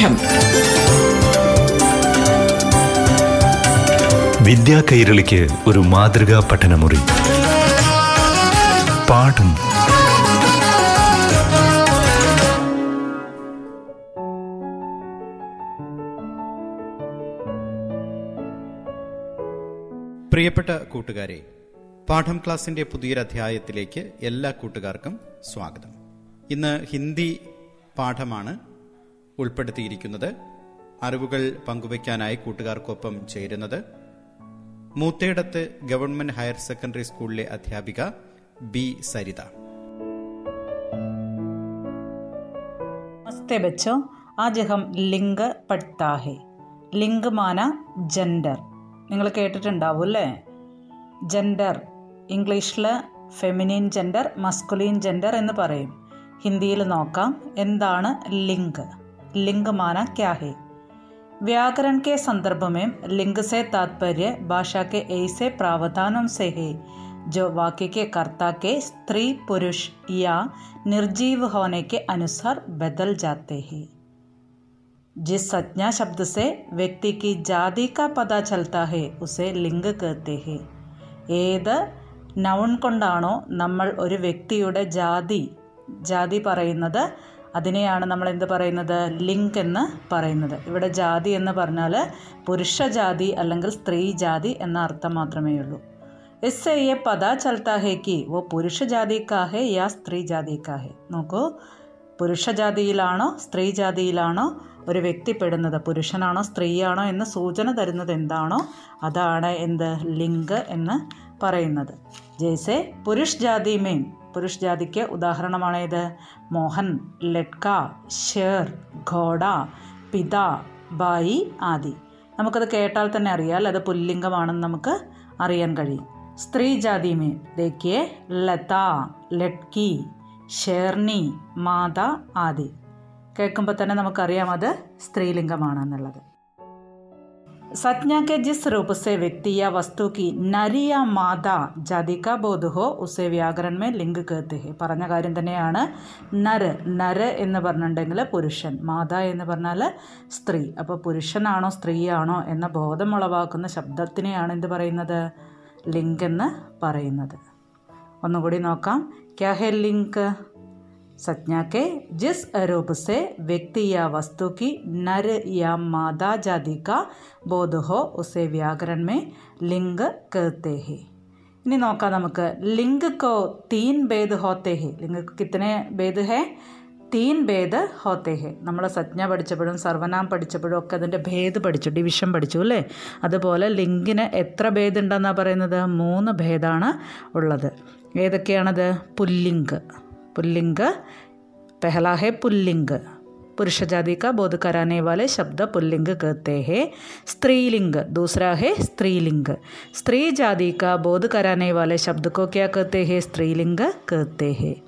പാഠം വിദ്യാ കൈരളിക്ക് ഒരു മാതൃകാ പഠനമുറി. പാഠം. പ്രിയപ്പെട്ട കൂട്ടുകാരെ പാഠം ക്ലാസിന്റെ പുതിയൊരധ്യായത്തിലേക്ക് എല്ലാ കൂട്ടുകാർക്കും സ്വാഗതം. ഇന്ന് ഹിന്ദി പാഠമാണ് ഉൾപ്പെടുത്തിയിരിക്കുന്നത് അറിവുകൾ പങ്കുവയ്ക്കാനായി കൂട്ടുകാർക്കൊപ്പം ചേരുന്നത് മൂത്തേടത്ത് ഗവൺമെന്റ് ഹയർ സെക്കൻഡറി സ്കൂളിലെ അധ്യാപിക ബി സരിത. നമസ്തേ ബച്ചോ. ആജ് ലിംഗ പഠിത്താഹെ ലിംഗ് ജെൻഡർ. നിങ്ങൾ കേട്ടിട്ടുണ്ടാവും അല്ലേ? ജെൻഡർ ഇംഗ്ലീഷിൽ ഫെമിനിൻ ജെൻഡർ മസ്കുലീൻ ജെൻഡർ എന്ന് പറയും. ഹിന്ദിയിൽ നോക്കാം എന്താണ് ലിംഗ്? ലിംഗ് മാന ക്യാ ഹെ व्याकरण के संदर्भ में लिंग से तात्पर्य भाषा के ऐसे प्रावधानों से है जो वाक्य के कर्ता के स्त्री पुरुष या निर्जीव होने के अनुसार बदल जाते हैं जिस संज्ञा शब्द से व्यक्ति की जाति का पता चलता है उसे लिंग कहते हैं ഏത് നൗൺ കൊണ്ടാണോ നമ്മൾ ഒരു വ്യക്തിയുടെ ജാതി ജാതി പറയുന്നത് അതിനെയാണ് നമ്മൾ എന്ത് പറയുന്നത്? ലിങ്ക് എന്ന് പറയുന്നത്. ഇവിടെ ജാതി എന്ന് പറഞ്ഞാൽ പുരുഷജാതി അല്ലെങ്കിൽ സ്ത്രീ ജാതി എന്ന അർത്ഥം മാത്രമേ ഉള്ളൂ. എസ് എ പദ ചലത്താ ഹേക്ക് ഓ പുരുഷജാതിക്കാഹേ യാ സ്ത്രീ ജാതിക്കാഹേ നോക്കൂ. പുരുഷജാതിയിലാണോ സ്ത്രീ ജാതിയിലാണോ ഒരു വ്യക്തി പെടുന്നത്? പുരുഷനാണോ സ്ത്രീയാണോ എന്ന് സൂചന തരുന്നത് എന്താണോ അതാണ് എന്ത്? ലിങ്ക് എന്ന് പറയുന്നത്. ജയ്സെ പുരുഷ് ജാതി മെയിൻ പുരുഷ് ജാതിക്ക് ഉദാഹരണമാണേത്. മോഹൻ ലഡ്ക ഷേർ ഘോഡ പിത ബായി ആദി. നമുക്കത് കേട്ടാൽ തന്നെ അറിയാൽ അത് പുല്ലിംഗമാണെന്ന് നമുക്ക് അറിയാൻ കഴിയും. സ്ത്രീ ജാതി മേ ദേക്കിയെ ലത ലഡ്കി ഷേർണി മാത ആദി. കേൾക്കുമ്പോൾ തന്നെ നമുക്കറിയാം അത് സ്ത്രീലിംഗമാണെന്നുള്ളത്. संज्ञा के जिस रूप से व्यक्ति या वस्तु की नरी या मादा जाति का बोध हो उसे വ്യാകരൺ മേ ലിംഗ് कहते हैं പറഞ്ഞ കാര്യം തന്നെയാണ് നര് നര് എന്ന് പറഞ്ഞിട്ടുണ്ടെങ്കിൽ പുരുഷൻ മാത എന്ന് പറഞ്ഞാൽ സ്ത്രീ അപ്പോൾ പുരുഷനാണോ സ്ത്രീയാണോ എന്ന ബോധം ഉളവാക്കുന്ന ശബ്ദത്തിനെയാണ് എന്ത് പറയുന്നത് ലിംഗ് എന്ന് പറയുന്നത് ഒന്നുകൂടി നോക്കാം ക്യാ ഹെ ലിംഗ് संज्ञा के जिस रूप से व्यक्ति या वस्तु की नर या मादा जाति का बोध हो उसे व्याकरण में लिंग कहते हैं इन्हें नौका नमक लिंग को तीन भेद होते हैं लिंग को कितने भेद है തീൻ ഭേദ ഹോത്തേ ഹെ നമ്മൾ സജ്ഞ പഠിച്ചപ്പോഴും സർവനാം പഠിച്ചപ്പോഴും ഒക്കെ അതിൻ്റെ ഭേദ് പഠിച്ചു ഡിവിഷൻ പഠിച്ചു അല്ലേ അതുപോലെ ലിംഗിന് എത്ര ഭേദുണ്ടെന്നാണ് പറയുന്നത് മൂന്ന് ഭേദമാണ് ഉള്ളത് ഏതൊക്കെയാണത് പുല്ലിംഗ് पुल्लिंग, पहला है पुल्लिंग। पुरुष जाति का बोध कराने वाले शब्द पुल्लिंग कहते हैं। स्त्रीलिंग, दूसरा है स्त्रीलिंग। स्त्री जाति का बोध कराने वाले शब्द को क्या कहते हैं? स्त्रीलिंग कहते हैं।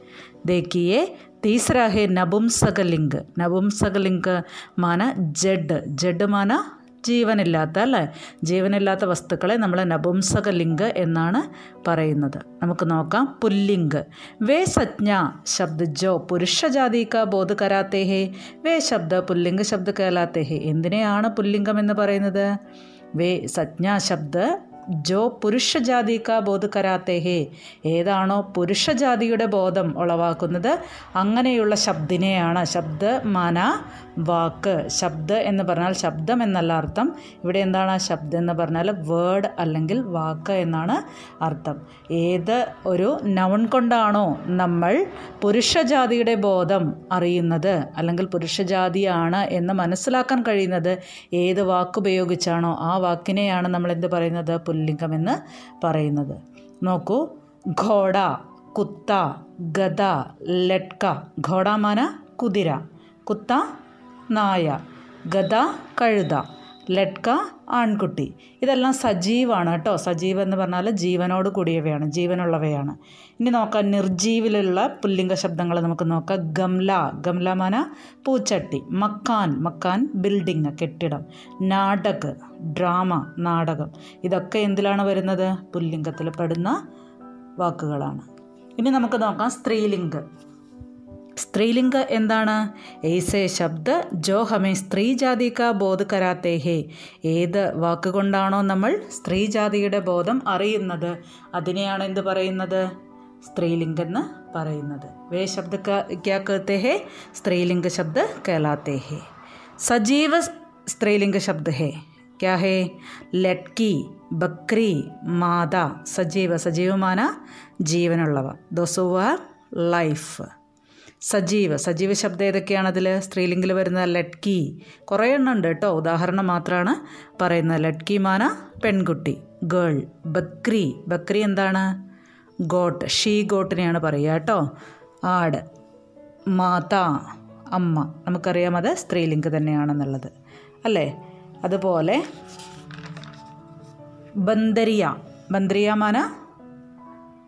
देखिए, तीसरा है नपुंसकलिंग। नपुंसकलिंग माना जड जड माना ജീവനില്ലാത്ത അല്ലേ? ജീവനില്ലാത്ത വസ്തുക്കളെ നമ്മൾ നപുംസകലിംഗ് എന്നാണ് പറയുന്നത്. നമുക്ക് നോക്കാം. പുല്ലിംഗ്. വേ സജ്ഞ ശബ്ദ ജോ പുരുഷ ജാതി കാ ബോധ കരാത്തേ വേ ശബ്ദ പുല്ലിംഗ് ശബ്ദ കേലാത്തേ എന്തിനെയാണ് പുല്ലിംഗം എന്ന് പറയുന്നത്? വേ സജ്ഞ ശബ്ദ ജോ പുരുഷജാതി കാ ബോധ കരാത്തേ ഹേ ഏതാണോ പുരുഷജാതിയുടെ ബോധം ഉളവാക്കുന്നത്. അങ്ങനെയുള്ള ശബ്ദിനെയാണ് ശബ്ദ മാന വാക്ക്. ശബ്ദ എന്ന് പറഞ്ഞാൽ ശബ്ദം എന്നല്ല അർത്ഥം. ഇവിടെ എന്താണ് ശബ്ദം എന്ന് പറഞ്ഞാൽ വേർഡ് അല്ലെങ്കിൽ വാക്ക് എന്നാണ് അർത്ഥം. ഏത് ഒരു നൗൺ കൊണ്ടാണോ നമ്മൾ പുരുഷജാതിയുടെ ബോധം അറിയുന്നത്. അല്ലെങ്കിൽ പുരുഷജാതിയാണ് എന്ന് മനസ്സിലാക്കാൻ കഴിയുന്നത്. ഏത് വാക്കുപയോഗിച്ചാണോ ആ വാക്കിനെയാണ് നമ്മൾ എന്ത് പറയുന്നത്? പുല്ലിംഗം എന്ന് പറയുന്നത്. നോക്കൂ. ഘോഡ കുത്ത ഗദ ലട്ക. ഘോടാമാന കുതിര. കുത്ത നായ. ഗദ കഴുത. ലട്ക ആൺകുട്ടി. ഇതെല്ലാം സജീവാണ് കേട്ടോ. സജീവ് എന്ന് പറഞ്ഞാൽ ജീവനോട് കൂടിയവയാണ് ജീവനുള്ളവയാണ്. ഇനി നോക്കാം നിർജീവിലുള്ള പുല്ലിംഗ ശബ്ദങ്ങൾ നമുക്ക് നോക്കാം. ഗംല ഗംല മന പൂച്ചട്ടി മക്കാൻ മക്കാൻ ബിൽഡിങ് കെട്ടിടം നാടക് ഡ്രാമ നാടകം. ഇതൊക്കെ എന്തിലാണ് വരുന്നത്? പുല്ലിംഗത്തിൽ പെടുന്ന വാക്കുകളാണ്. ഇനി നമുക്ക് നോക്കാം സ്ത്രീലിംഗ്. സ്ത്രീലിംഗ എന്താണ്? ഏസേ ശബ്ദ ജോഹമേ ഹമേ സ്ത്രീജാതി കാ ഹേ ഏത് വാക്കുകൊണ്ടാണോ നമ്മൾ സ്ത്രീജാതിയുടെ ബോധം അറിയുന്നത്? അതിനെയാണ് എന്ത് പറയുന്നത്? സ്ത്രീലിംഗെന്ന് പറയുന്നത്. വേ ശബ്ദ ക്യാ ഹേ സ്ത്രീലിംഗ ശബ്ദ കേളാത്തേ ഹേ സജീവ സ്ത്രീലിംഗ ശബ്ദ ഹേ ക്യാ ഹേ ലട്കി ബക്രി മാത സജീവ സജീവമാന ജീവനുള്ളവ. ദോസുവ ലൈഫ്. സജീവ സജീവ ശബ്ദം ഏതൊക്കെയാണ് അതിൽ സ്ത്രീലിംഗിൽ വരുന്ന ലഡ്കി. കുറേ എണ്ണം ഉണ്ട് കേട്ടോ. ഉദാഹരണം മാത്രമാണ് പറയുന്നത്. ലഡ്കി മാന പെൺകുട്ടി. ഗേൾ. ബക്രി. ബക്രി എന്താണ്? ഗോട്ട്. ഷീ ഗോട്ടിനെയാണ് പറയുക കേട്ടോ. ആട്. മാത. അമ്മ. നമുക്കറിയാം അത് സ്ത്രീലിംഗ് തന്നെയാണെന്നുള്ളത്. അല്ലേ? അതുപോലെ ബന്ദരിയ. ബന്ദരിയ മാന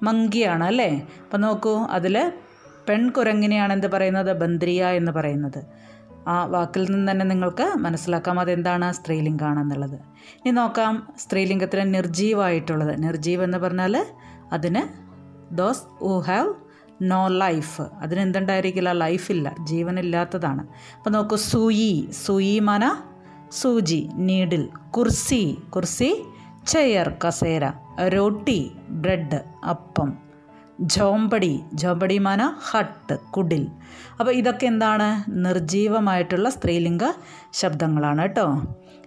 മങ്കിയാണ് അല്ലേ? അപ്പം നോക്കൂ അതിൽ പെൺകുരങ്ങിനെയാണ് എന്ത് പറയുന്നത് ബന്ദ്രിയ എന്ന് പറയുന്നത്. ആ വാക്കിൽ നിന്ന് തന്നെ നിങ്ങൾക്ക് മനസ്സിലാക്കാം അതെന്താണ് സ്ത്രീലിംഗാണെന്നുള്ളത് ഇനി നോക്കാം സ്ത്രീലിംഗത്തിന് നിർജീവായിട്ടുള്ളത് നിർജീവ് എന്ന് പറഞ്ഞാൽ അതിന് those who have no life അതിന് എന്തുണ്ടായിരിക്കില്ല? ലൈഫില്ല ജീവനില്ലാത്തതാണ്. അപ്പോൾ നോക്കൂ സൂയി. സൂയി മന സൂചി നീഡിൽ. കുർസി. കുർസി ചെയർ കസേര. റൊട്ടി ബ്രെഡ് അപ്പം. ജോമ്പടി ജോമ്പടി മാന ഹട്ട് കുടിൽ. അപ്പോൾ ഇതൊക്കെ എന്താണ്? നിർജീവമായിട്ടുള്ള സ്ത്രീലിംഗ ശബ്ദങ്ങളാണ് കേട്ടോ.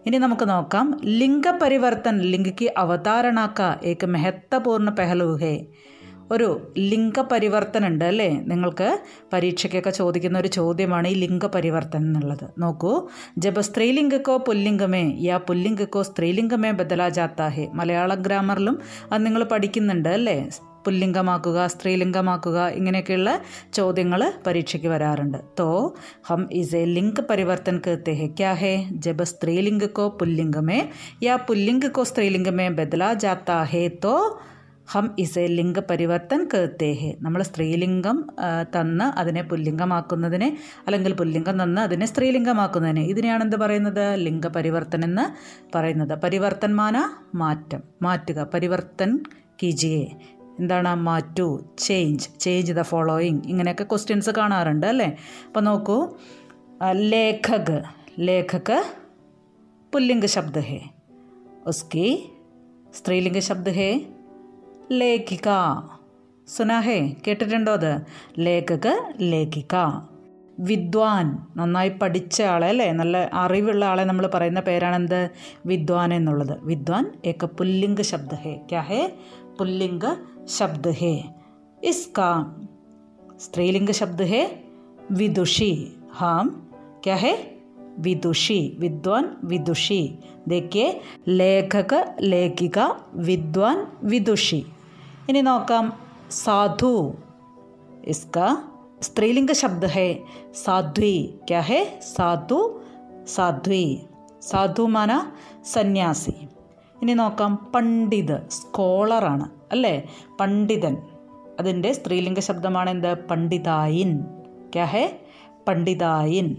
ഇനി നമുക്ക് നോക്കാം. ലിംഗ പരിവർത്തൻ ലിംഗയ്ക്ക് അവതാരണാക്ക ഏക്ക് മെഹത്തപൂർണ പെഹലു ഹേ. ഒരു ലിംഗ പരിവർത്തനം ഉണ്ട് അല്ലേ? നിങ്ങൾക്ക് പരീക്ഷയ്ക്കൊക്കെ ചോദിക്കുന്ന ഒരു ചോദ്യമാണ് ഈ ലിംഗ പരിവർത്തനം എന്നുള്ളത്. നോക്കൂ. ജബ സ്ത്രീലിംഗക്കോ പുല്ലിംഗമേ? യാ പുല്ലിംഗക്കോ സ്ത്രീലിംഗമേ ബദലാജാത്താഹേ മലയാളം ഗ്രാമറിലും അത് നിങ്ങൾ പഠിക്കുന്നുണ്ട് അല്ലേ? പുല്ലിംഗമാക്കുക സ്ത്രീലിംഗമാക്കുക ഇങ്ങനെയൊക്കെയുള്ള ചോദ്യങ്ങൾ പരീക്ഷയ്ക്ക് വരാറുണ്ട്. തോ ഹം ഇസ് എ ലിംഗ് പരിവർത്തൻ കൃത്യ ജബ സ്ത്രീലിംഗക്കോ പുല്ലിംഗമേ? യാ പുല്ലിംഗക്കോ സ്ത്രീലിംഗമേ ബദലാ ജാത്താ ഹേ? തോ ഹം ഇസ് എ ലിംഗ പരിവർത്തൻ കേത്തേഹെ നമ്മൾ സ്ത്രീലിംഗം തന്ന് അതിനെ പുല്ലിംഗമാക്കുന്നതിനെ അല്ലെങ്കിൽ പുല്ലിംഗം തന്ന് അതിനെ സ്ത്രീലിംഗമാക്കുന്നതിനെ. ഇതിനെയാണ് എന്ത് പറയുന്നത്? ലിംഗ പരിവർത്തൻ എന്ന് പറയുന്നത്. പരിവർത്തൻമാന മാറ്റം. മാറ്റുക. പരിവർത്തൻ കിജിയെ. എന്താണ് മാറ്റു to change change the following ഇങ്ങനെയൊക്കെ ക്വസ്റ്റ്യൻസ് കാണാറുണ്ട് അല്ലേ? അപ്പോൾ നോക്കൂ. ലേഖക് ലേഖക് പുല്ലിംഗ ശബ്ദ ഹേ. ഉസ്കി സ്ത്രീലിംഗ ശബ്ദ ഹേ. ലേഖിക. സുനാഹേ കേട്ടിട്ടുണ്ടോ അത്? ലേഖക് ലേഖിക. വിദ്വാൻ നന്നായി പഠിച്ച ആളെ അല്ലേ? നല്ല അറിവുള്ള ആളെ നമ്മൾ പറയുന്ന പേരാണെന്ത്? വിദ്വാൻ എന്നുള്ളത്. വിദ്വാൻ ഏക പുല്ലിംഗ ശബ്ദ ഹേ. ക്യാ ഹേ? പുല്ലിംഗ शब्द है। इसका स्त्रीलिंग शब्द है, विदुषी। हम क्या है? विदुषी, विद्वान, विदुषी। देखिए, लेखक, लेखिका, विद्वान, विदुषी। इन्हें नोकाम साधु। इसका स्त्रीलिंग शब्द है, साध्वी। क्या है? साधु, साध्वी। साधु माना सन्यासी। इन्हें नोकाम पंडित स्कॉलर आना അല്ലേ? പണ്ഡിതൻ. അതിന്റെ സ്ത്രീലിംഗ ശബ്ദമാണ് എന്ത്? പണ്ഡിതായിൻ. ക്യാ ഹേ? പണ്ഡിതായിൻ.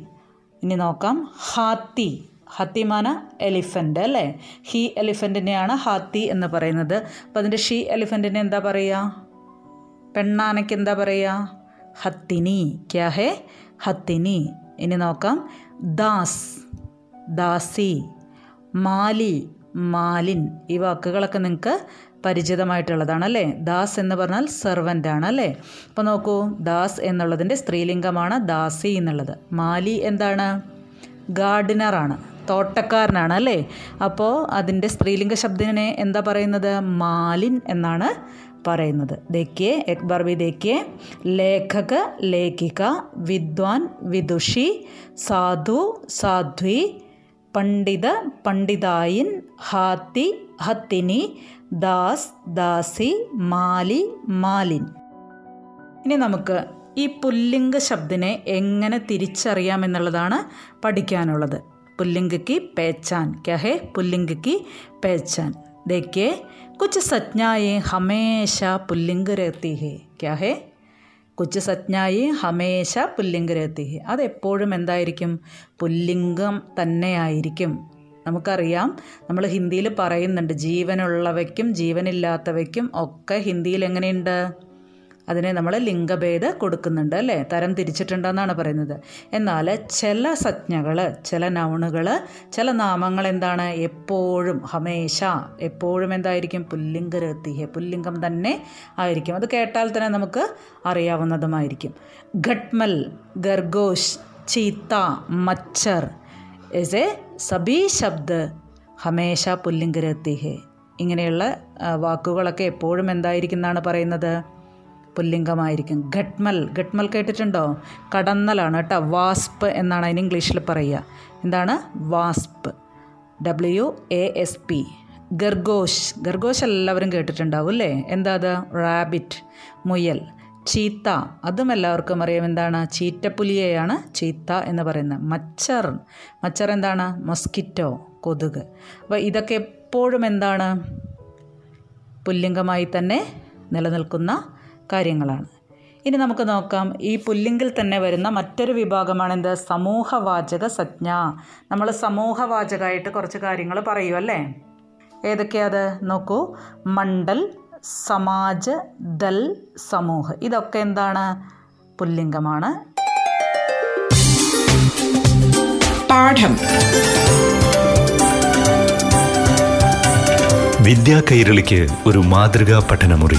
ഇനി നോക്കാം. ഹാത്തി. ഹത്തിമാന എലിഫന്റ് അല്ലേ? ഹി എലിഫന്റിനെയാണ് ഹാത്തി എന്ന് പറയുന്നത്. അപ്പോൾ അതിന്റെ ഷീ എലിഫന്റിനെ എന്താ പറയുക? പെണ്ണാനയ്ക്ക് എന്താ പറയുക? ഹത്തിനി. ക്യാ ഹേ? ഹത്തിനി. ഇനി നോക്കാം. ദാസ്. ദാസി. മാലി. മാലിൻ. ഈ വാക്കുകളൊക്കെ നിങ്ങൾക്ക് പരിചിതമായിട്ടുള്ളതാണ് അല്ലേ ദാസ് എന്ന് പറഞ്ഞാൽ സെർവന്റ് ആണ് അല്ലേ അപ്പോൾ നോക്കൂ ദാസ് എന്നുള്ളതിന്റെ സ്ത്രീലിംഗമാണ് ദാസി എന്നുള്ളത്. മാലി എന്താണ്? ഗാർഡനറാണ് തോട്ടക്കാരനാണ് അല്ലേ അപ്പോൾ അതിന്റെ സ്ത്രീലിംഗ ശബ്ദത്തിനെ എന്താ പറയുന്നത്? മാലിൻ എന്നാണ് പറയുന്നത്. ദേക്കിയെ എക്ബർ ബി ദേക്കിയെ ലേഖക ലേഖിക വിദ്വാൻ വിദുഷി സാധു സാധ്വി പണ്ഡിത പണ്ഡിതായിൻ ഹാത്തി ഹത്തിനി ദാസ് ദാസി മാലി മാലിൻ ഇനി നമുക്ക് ഈ പുല്ലിംഗ ശബ്ദിനെ എങ്ങനെ തിരിച്ചറിയാമെന്നുള്ളതാണ് പഠിക്കാനുള്ളത് പുല്ലിംഗക്ക് പേച്ചാൻ ക്യാ ഹേ പുല്ലിംഗക്ക് പേച്ചാൻ देखिए कुछ संज्ञाएं हमेशा पुल्लिंग रहती है क्या है കുച്ച് ഹമേശ പുല്ലിംഗരത്തി. അതെപ്പോഴും എന്തായിരിക്കും? പുല്ലിംഗം തന്നെയായിരിക്കും. നമുക്കറിയാം നമ്മൾ ഹിന്ദിയിൽ പറയുന്നുണ്ട് ജീവനുള്ളവയ്ക്കും ജീവനില്ലാത്തവയ്ക്കും ഒക്കെ ഹിന്ദിയിൽ എങ്ങനെയുണ്ട്? അതിനെ നമ്മൾ ലിംഗഭേദ കൊടുക്കുന്നുണ്ട് അല്ലേ? തരം തിരിച്ചിട്ടുണ്ടെന്നാണ് പറയുന്നത്. എന്നാൽ ചില സംജ്ഞകൾ ചില നൗണുകൾ ചില നാമങ്ങൾ എന്താണ്? എപ്പോഴും ഹമേശ എപ്പോഴും എന്തായിരിക്കും? പുല്ലിംഗ പുല്ലിംഗരത്തിഹെ പുല്ലിംഗം തന്നെ ആയിരിക്കും. അത് കേട്ടാൽ തന്നെ നമുക്ക് അറിയാവുന്നതുമായിരിക്കും. ഘട്മൽ ഗർഗോഷ് ചീത്ത മച്ചർ എസ് എ സബീ ശബ്ദ് ഹമേശ പുല്ലിംഗരത്തിഹെ ഇങ്ങനെയുള്ള വാക്കുകളൊക്കെ എപ്പോഴും എന്തായിരിക്കുന്നാണ് പറയുന്നത്? പുല്ലിംഗമായിരിക്കും. ഘട്മൽ. ഘട്മൽ കേട്ടിട്ടുണ്ടോ? കടന്നലാണ് കേട്ടോ. വാസ്പ് എന്നാണ് അതിന് ഇംഗ്ലീഷിൽ പറയുക. എന്താണ്? Wasp. W A S P ഗർഗോഷ് ഗർഗോഷ് എല്ലാവരും കേട്ടിട്ടുണ്ടാവും അല്ലേ? എന്താ അത്? റാബിറ്റ്. മുയൽ. ചീത്ത. അതും എല്ലാവർക്കും അറിയാം എന്താണ്? ചീറ്റപ്പുലിയെയാണ് ചീത്ത എന്ന് പറയുന്നത്. മച്ചർ. മച്ചർ എന്താണ്? മൊസ്കിറ്റോ. കൊതുക്. അപ്പോൾ ഇതൊക്കെ എപ്പോഴും എന്താണ്? പുല്ലിംഗമായി തന്നെ നിലനിൽക്കുന്ന കാര്യങ്ങളാണ്. ഇനി നമുക്ക് നോക്കാം. ഈ പുല്ലിങ്കിൽ തന്നെ വരുന്ന മറ്റൊരു വിഭാഗമാണ് എന്ത്? സമൂഹവാചക സജ്ഞ. നമ്മൾ സമൂഹവാചകമായിട്ട് കുറച്ച് കാര്യങ്ങൾ പറയും അല്ലേ? ഏതൊക്കെയാത് നോക്കൂ. മണ്ഡൽ സമാജ് ദൽ സമൂഹ്. ഇതൊക്കെ എന്താണ്? പുല്ലിംഗമാണ്. പാഠം. വിദ്യാ കൈരളിക്ക് ഒരു മാതൃകാ പഠനമുറി.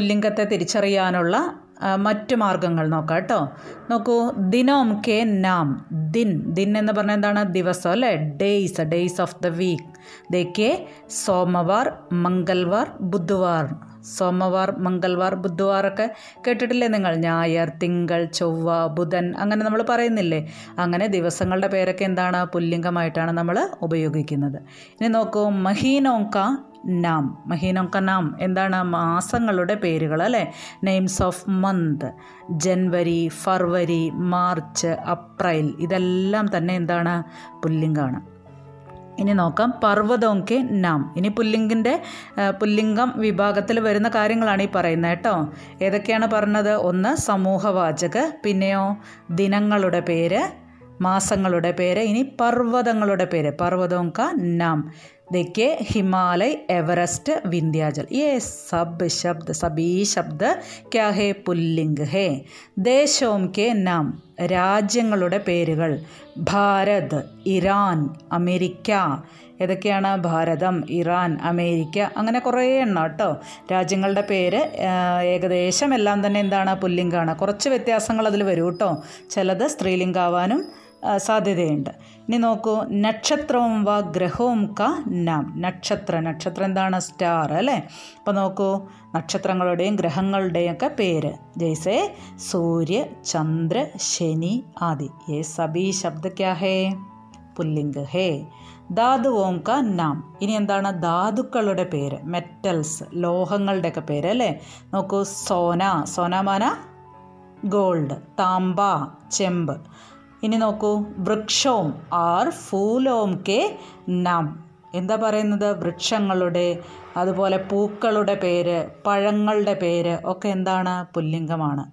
പുല്ലിംഗത്തെ തിരിച്ചറിയാനുള്ള മറ്റ് മാർഗങ്ങൾ നോക്കാം കേട്ടോ. നോക്കൂ ദിനോം കെ നാം ദിൻ. ദിൻ എന്ന് പറഞ്ഞാൽ എന്താണ്? ദിവസം അല്ലേ? Days days of the week ദേ സോമവാർ മംഗൾവാർ ബുധവാർ. സോമവാർ മംഗൾവാർ ബുധവാറൊക്കെ കേട്ടിട്ടില്ലേ നിങ്ങൾ? ഞായർ തിങ്കൾ ചൊവ്വ ബുധൻ അങ്ങനെ നമ്മൾ പറയുന്നില്ലേ? അങ്ങനെ ദിവസങ്ങളുടെ പേരൊക്കെ എന്താണ്? പുല്ലിംഗമായിട്ടാണ് നമ്മൾ ഉപയോഗിക്കുന്നത്. ഇനി നോക്കൂ മഹീനോങ്ക നാം മഹീനൊക്കെ നാം എന്താണ് മാസങ്ങളുടെ പേരുകൾ അല്ലേ? നെയിംസ് ഓഫ് മന്ത് ജനുവരി ഫർവരി മാർച്ച് അപ്രൈൽ ഇതെല്ലാം തന്നെ എന്താണ്? പുല്ലിംഗാണ്. ഇനി നോക്കാം. പർവതോങ്കെ നാം. ഇനി പുല്ലിംഗിന്റെ പുല്ലിംഗം വിഭാഗത്തിൽ വരുന്ന കാര്യങ്ങളാണ് ഈ പറയുന്നത് കേട്ടോ. ഏതൊക്കെയാണ് പറഞ്ഞത്? ഒന്ന് സമൂഹവാചക പിന്നെയോ ദിനങ്ങളുടെ പേര് മാസങ്ങളുടെ പേര് ഇനി പർവതങ്ങളുടെ പേര്. പർവതോങ്ക നാം. देखिए हिमालय एवरेस्ट विंध्याचल ये सब शब्द सभी शब्द क्या है പുല്ലിംഗ് ഹേ ദേശവും കെ നാം രാജ്യങ്ങളുടെ പേരുകൾ ഭാരത് ഇറാൻ അമേരിക്ക ഏതൊക്കെയാണ് ഭാരതം ഇറാൻ അമേരിക്ക അങ്ങനെ കുറേ എണ്ണം കേട്ടോ രാജ്യങ്ങളുടെ പേര് ആ, ഏകദേശം എല്ലാം തന്നെ എന്താണ് പുല്ലിംഗാണ് കുറച്ച് വ്യത്യാസങ്ങൾ അതിൽ വരും കേട്ടോ ചിലത് സ്ത്രീലിംഗാവാനും ആ, സാധ്യതയുണ്ട്. ഇനി നോക്കൂ നക്ഷത്രവും വ ഗ്രഹവും ക നാം. നക്ഷത്ര നക്ഷത്രം എന്താണ്? സ്റ്റാർ അല്ലേ? അപ്പോൾ നോക്കൂ നക്ഷത്രങ്ങളുടെയും ഗ്രഹങ്ങളുടെയും ഒക്കെ പേര്. ജയ്സേ സൂര്യ ചന്ദ്ര ശനി ആദി. ഏ സബി ശബ്ദ ക്യാ ഹേ? പുല്ലിംഗ് ഹേ. ധാതുവോം ക നാം. ഇനി എന്താണ്? ധാതുക്കളുടെ പേര്. മെറ്റൽസ് ലോഹങ്ങളുടെയൊക്കെ പേര് അല്ലേ? നോക്കൂ സോന. സോനമാന ഗോൾഡ്. താമ്പ ചെമ്പ്. ഇനി നോക്കൂ. വൃക്ഷവും ആർ ഫൂലോം കെ നാം. എന്താ പറയുന്നത്? വൃക്ഷങ്ങളുടെ അതുപോലെ പൂക്കളുടെ പേര് പഴങ്ങളുടെ പേര് ഒക്കെ എന്താണ്? പുല്ലിംഗമാണ്.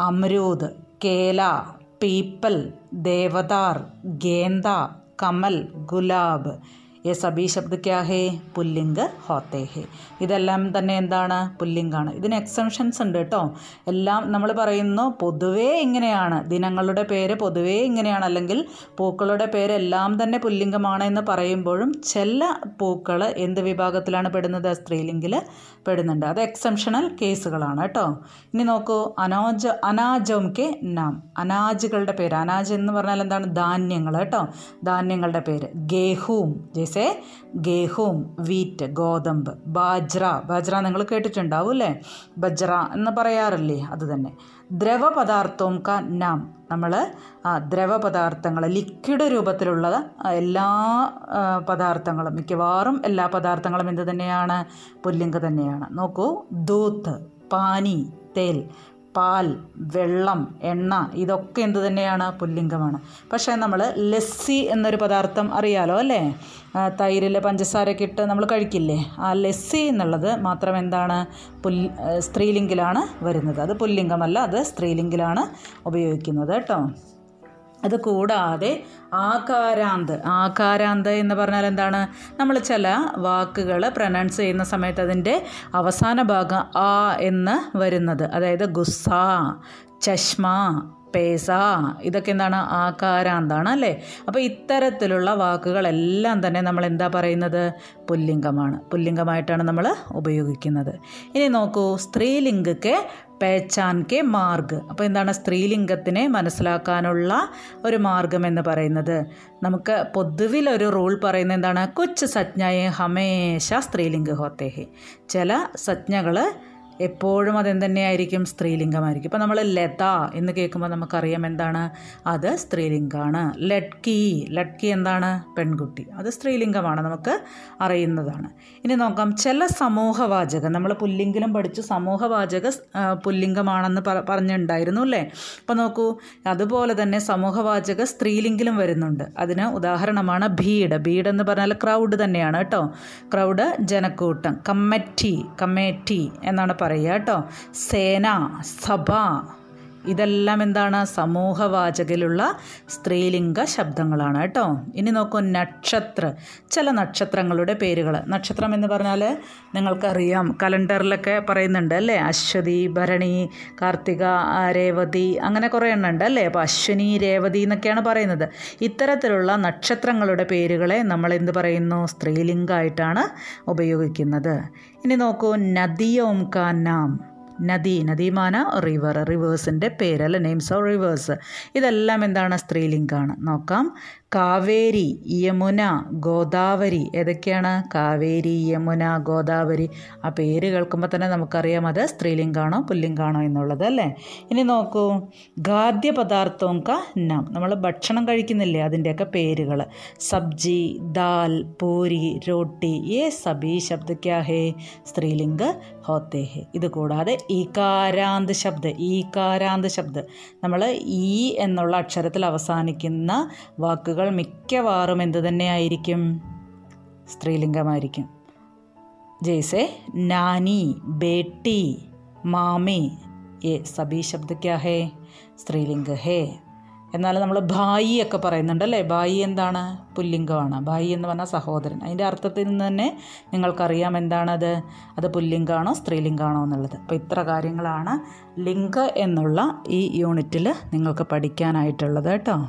അമരൂദ് കേല പീപ്പൽ ദേവദാർ ഗേന്ദ കമൽ ഗുലാബ്. യെ സബി ശബ്ദ ക്യാഹേ പുല്ലിംഗ് ഹോത്തേഹേ ഇതെല്ലാം തന്നെ എന്താണ്? പുല്ലിംഗാണ് ഇതിന് എക്സംഷൻസ് ഉണ്ട് കേട്ടോ. എല്ലാം നമ്മൾ പറയുന്നു പൊതുവേ ഇങ്ങനെയാണ്. ദിനങ്ങളുടെ പേര് പൊതുവേ ഇങ്ങനെയാണ്. അല്ലെങ്കിൽ പൂക്കളുടെ പേര് എല്ലാം തന്നെ പുല്ലിംഗമാണ് എന്ന് പറയുമ്പോഴും ചില പൂക്കൾ എന്ത് വിഭാഗത്തിലാണ് പെടുന്നത്? സ്ത്രീലിംഗിൽ പെടുന്നുണ്ട്. അത് എക്സംഷണൽ കേസുകളാണ് കേട്ടോ. ഇനി നോക്കൂ. അനാജ അനാജം കെ നാം. അനാജുകളുടെ പേര്. അനാജ് എന്ന് പറഞ്ഞാൽ എന്താണ്? ധാന്യങ്ങൾ കേട്ടോ. ധാന്യങ്ങളുടെ പേര്. ഗേഹൂം. ജെ ജയ്സെ എ ഗേഹൂം വീറ്റ് ഗോതമ്പ് ബാജ്ര. ബാജ്ര നിങ്ങൾ കേട്ടിട്ടുണ്ടാവും അല്ലേ? ബജ്ര എന്ന് പറയാറില്ലേ? അത് തന്നെ. ദ്രവ പദാർത്ഥവും ക നാം. നമ്മൾ ദ്രവ പദാർത്ഥങ്ങൾ ലിക്വിഡ് രൂപത്തിലുള്ള എല്ലാ പദാർത്ഥങ്ങളും മിക്കവാറും എല്ലാ പദാർത്ഥങ്ങളും എന്ത് തന്നെയാണ്? പുല്ലിംഗ് തന്നെയാണ്. നോക്കൂ ദൂത്ത് പാനി തേൽ. പാൽ വെള്ളം എണ്ണ ഇതൊക്കെ എന്തു തന്നെയാണ്? പുല്ലിംഗമാണ്. പക്ഷേ നമ്മൾ ലസ്സി എന്നൊരു പദാർത്ഥം അറിയാലോ അല്ലേ? തൈരിൽ പഞ്ചസാരയൊക്കെ ഇട്ട് നമ്മൾ കഴിക്കില്ലേ? ആ ലസ്സി എന്നുള്ളത് മാത്രം എന്താണ്? പുൽ സ്ത്രീലിംഗിലാണ് വരുന്നത്. അത് പുല്ലിംഗമല്ല അത് സ്ത്രീലിംഗിലാണ് ഉപയോഗിക്കുന്നത് കേട്ടോ. അത് കൂടാതെ ആകാരാന്ത്. ആകാരാന്ത് എന്ന് പറഞ്ഞാൽ എന്താണ്? നമ്മൾ ചില വാക്കുകൾ പ്രൊനൗൺസ് ചെയ്യുന്ന സമയത്ത് അതിന്റെ അവസാന ഭാഗം ആ എന്ന് വരുന്നത്. അതായത് ഗുസ്സ ചഷ്മ പേസ ഇതൊക്കെ എന്താണ്? ആകാരാന്താണ് അല്ലേ? അപ്പോൾ ഇത്തരത്തിലുള്ള വാക്കുകളെല്ലാം തന്നെ നമ്മൾ എന്താ പറയുന്നത്? പുല്ലിംഗമാണ്. പുല്ലിംഗമായിട്ടാണ് നമ്മൾ ഉപയോഗിക്കുന്നത്. ഇനി നോക്കൂ സ്ത്രീലിംഗക്ക് പേച്ചാൻ കെ മാർഗ്. അപ്പോൾ എന്താണ് സ്ത്രീലിംഗത്തിനെ മനസ്സിലാക്കാനുള്ള ഒരു മാർഗം എന്ന് പറയുന്നത്? നമുക്ക് പൊതുവിൽ ഒരു റൂൾ പറയുന്നത് എന്താണ്? കൊച്ചു സജ്ഞയെ ഹമേശ സ്ത്രീലിംഗ ഹോത്തേഹി. ചില സജ്ഞകൾ എപ്പോഴും അതെന്തന്നെയായിരിക്കും സ്ത്രീലിംഗമായിരിക്കും. ഇപ്പോൾ നമ്മൾ ലത എന്ന് കേൾക്കുമ്പോൾ നമുക്കറിയാം എന്താണ്? അത് സ്ത്രീലിംഗമാണ് ലഡ്കി. ലഡ്കി എന്താണ്? പെൺകുട്ടി. അത് സ്ത്രീലിംഗമാണ് നമുക്ക് അറിയുന്നതാണ്. ഇനി നോക്കാം. ചില സമൂഹവാചകം നമ്മൾ പുല്ലിംഗിലും പഠിച്ചു സമൂഹവാചക പുല്ലിംഗമാണെന്ന് പറ പറഞ്ഞിട്ടുണ്ടായിരുന്നു അല്ലേ? അപ്പോൾ നോക്കൂ അതുപോലെ തന്നെ സമൂഹവാചക സ്ത്രീലിംഗിലും വരുന്നുണ്ട്. അതിന് ഉദാഹരണമാണ് ഭീഡ്. ഭീഡ് എന്ന് പറഞ്ഞാൽ ക്രൗഡ് തന്നെയാണ് കേട്ടോ. ക്രൗഡ് ജനക്കൂട്ടം. കമ്മറ്റി കമ്മേറ്റി എന്നാണ് പറയുക കേട്ടോ സേന സഭ ഇതെല്ലാം എന്താണ്? സമൂഹവാചകിലുള്ള സ്ത്രീലിംഗ ശബ്ദങ്ങളാണ് കേട്ടോ. ഇനി നോക്കൂ നക്ഷത്ര ചില നക്ഷത്രങ്ങളുടെ പേരുകൾ നക്ഷത്രം എന്ന് പറഞ്ഞാൽ നിങ്ങൾക്കറിയാം കലണ്ടറിലൊക്കെ പറയുന്നുണ്ട് അല്ലേ? അശ്വതി ഭരണി കാർത്തിക രേവതി അങ്ങനെ കുറേ എണ്ണം ഉണ്ട് അല്ലേ? അപ്പോൾ അശ്വിനി രേവതി എന്നൊക്കെയാണ് പറയുന്നത്. ഇത്തരത്തിലുള്ള നക്ഷത്രങ്ങളുടെ പേരുകളെ നമ്മൾ എന്ത് പറയുന്നു? സ്ത്രീലിംഗമായിട്ടാണ് ഉപയോഗിക്കുന്നത്. ഇനി നോക്കൂ നദിയോം നദി. നദീമാന റിവർ റിവേഴ്സിന്റെ പേര് അല്ലെ? നെയിംസ് ഓഫ് റിവേഴ്സ് ഇതെല്ലാം എന്താണ്? സ്ത്രീലിംഗാണ്. നോക്കാം. കാവേരി യമുന ഗോദാവരി. ഏതൊക്കെയാണ്? കാവേരി യമുന ഗോദാവരി. ആ പേര് കേൾക്കുമ്പോൾ തന്നെ നമുക്കറിയാം അത് സ്ത്രീലിംഗാണോ പുല്ലിംഗാണോ എന്നുള്ളത് അല്ലേ? ഇനി നോക്കൂ. ഖാദ്യ പദാർത്ഥവും ക നം. നമ്മൾ ഭക്ഷണം കഴിക്കുന്നില്ലേ അതിന്റെയൊക്കെ പേരുകൾ സബ്ജി ദാൽ പൂരി റോട്ടി. ഏ സബി ശബ്ദ സ്ത്രീലിംഗ് ഹോത്തേ ഹേ. ഇത് കൂടാതെ ഈകാരാന്ത് ശബ്ദ ഈകാരാന്ത് ശബ്ദ. നമ്മൾ ഈ എന്നുള്ള അക്ഷരത്തിൽ അവസാനിക്കുന്ന വാക്കുകൾ മിക്കവാറും മിക്കവാറും എന്തു തന്നെയായിരിക്കും? സ്ത്രീലിംഗമായിരിക്കും. ജയ്സെ നാനി ബേട്ടി മാമി ഏ സബി ശബ്ദ ഹേ സ്ത്രീലിംഗ ഹേ. എന്നാൽ നമ്മൾ ഭായി ഒക്കെ പറയുന്നുണ്ടല്ലേ ഭായി എന്താണ്? പുല്ലിംഗമാണ്. ഭായി എന്ന് പറഞ്ഞാൽ സഹോദരൻ. അതിന്റെ അർത്ഥത്തിൽ നിന്ന് തന്നെ നിങ്ങൾക്കറിയാം എന്താണത്? അത് പുല്ലിംഗാണോ സ്ത്രീലിംഗാണോ എന്നുള്ളത്. അപ്പോൾ ഇത്ര കാര്യങ്ങളാണ് ലിംഗ എന്നുള്ള ഈ യൂണിറ്റിൽ നിങ്ങൾക്ക് പഠിക്കാനായിട്ടുള്ളത് കേട്ടോ.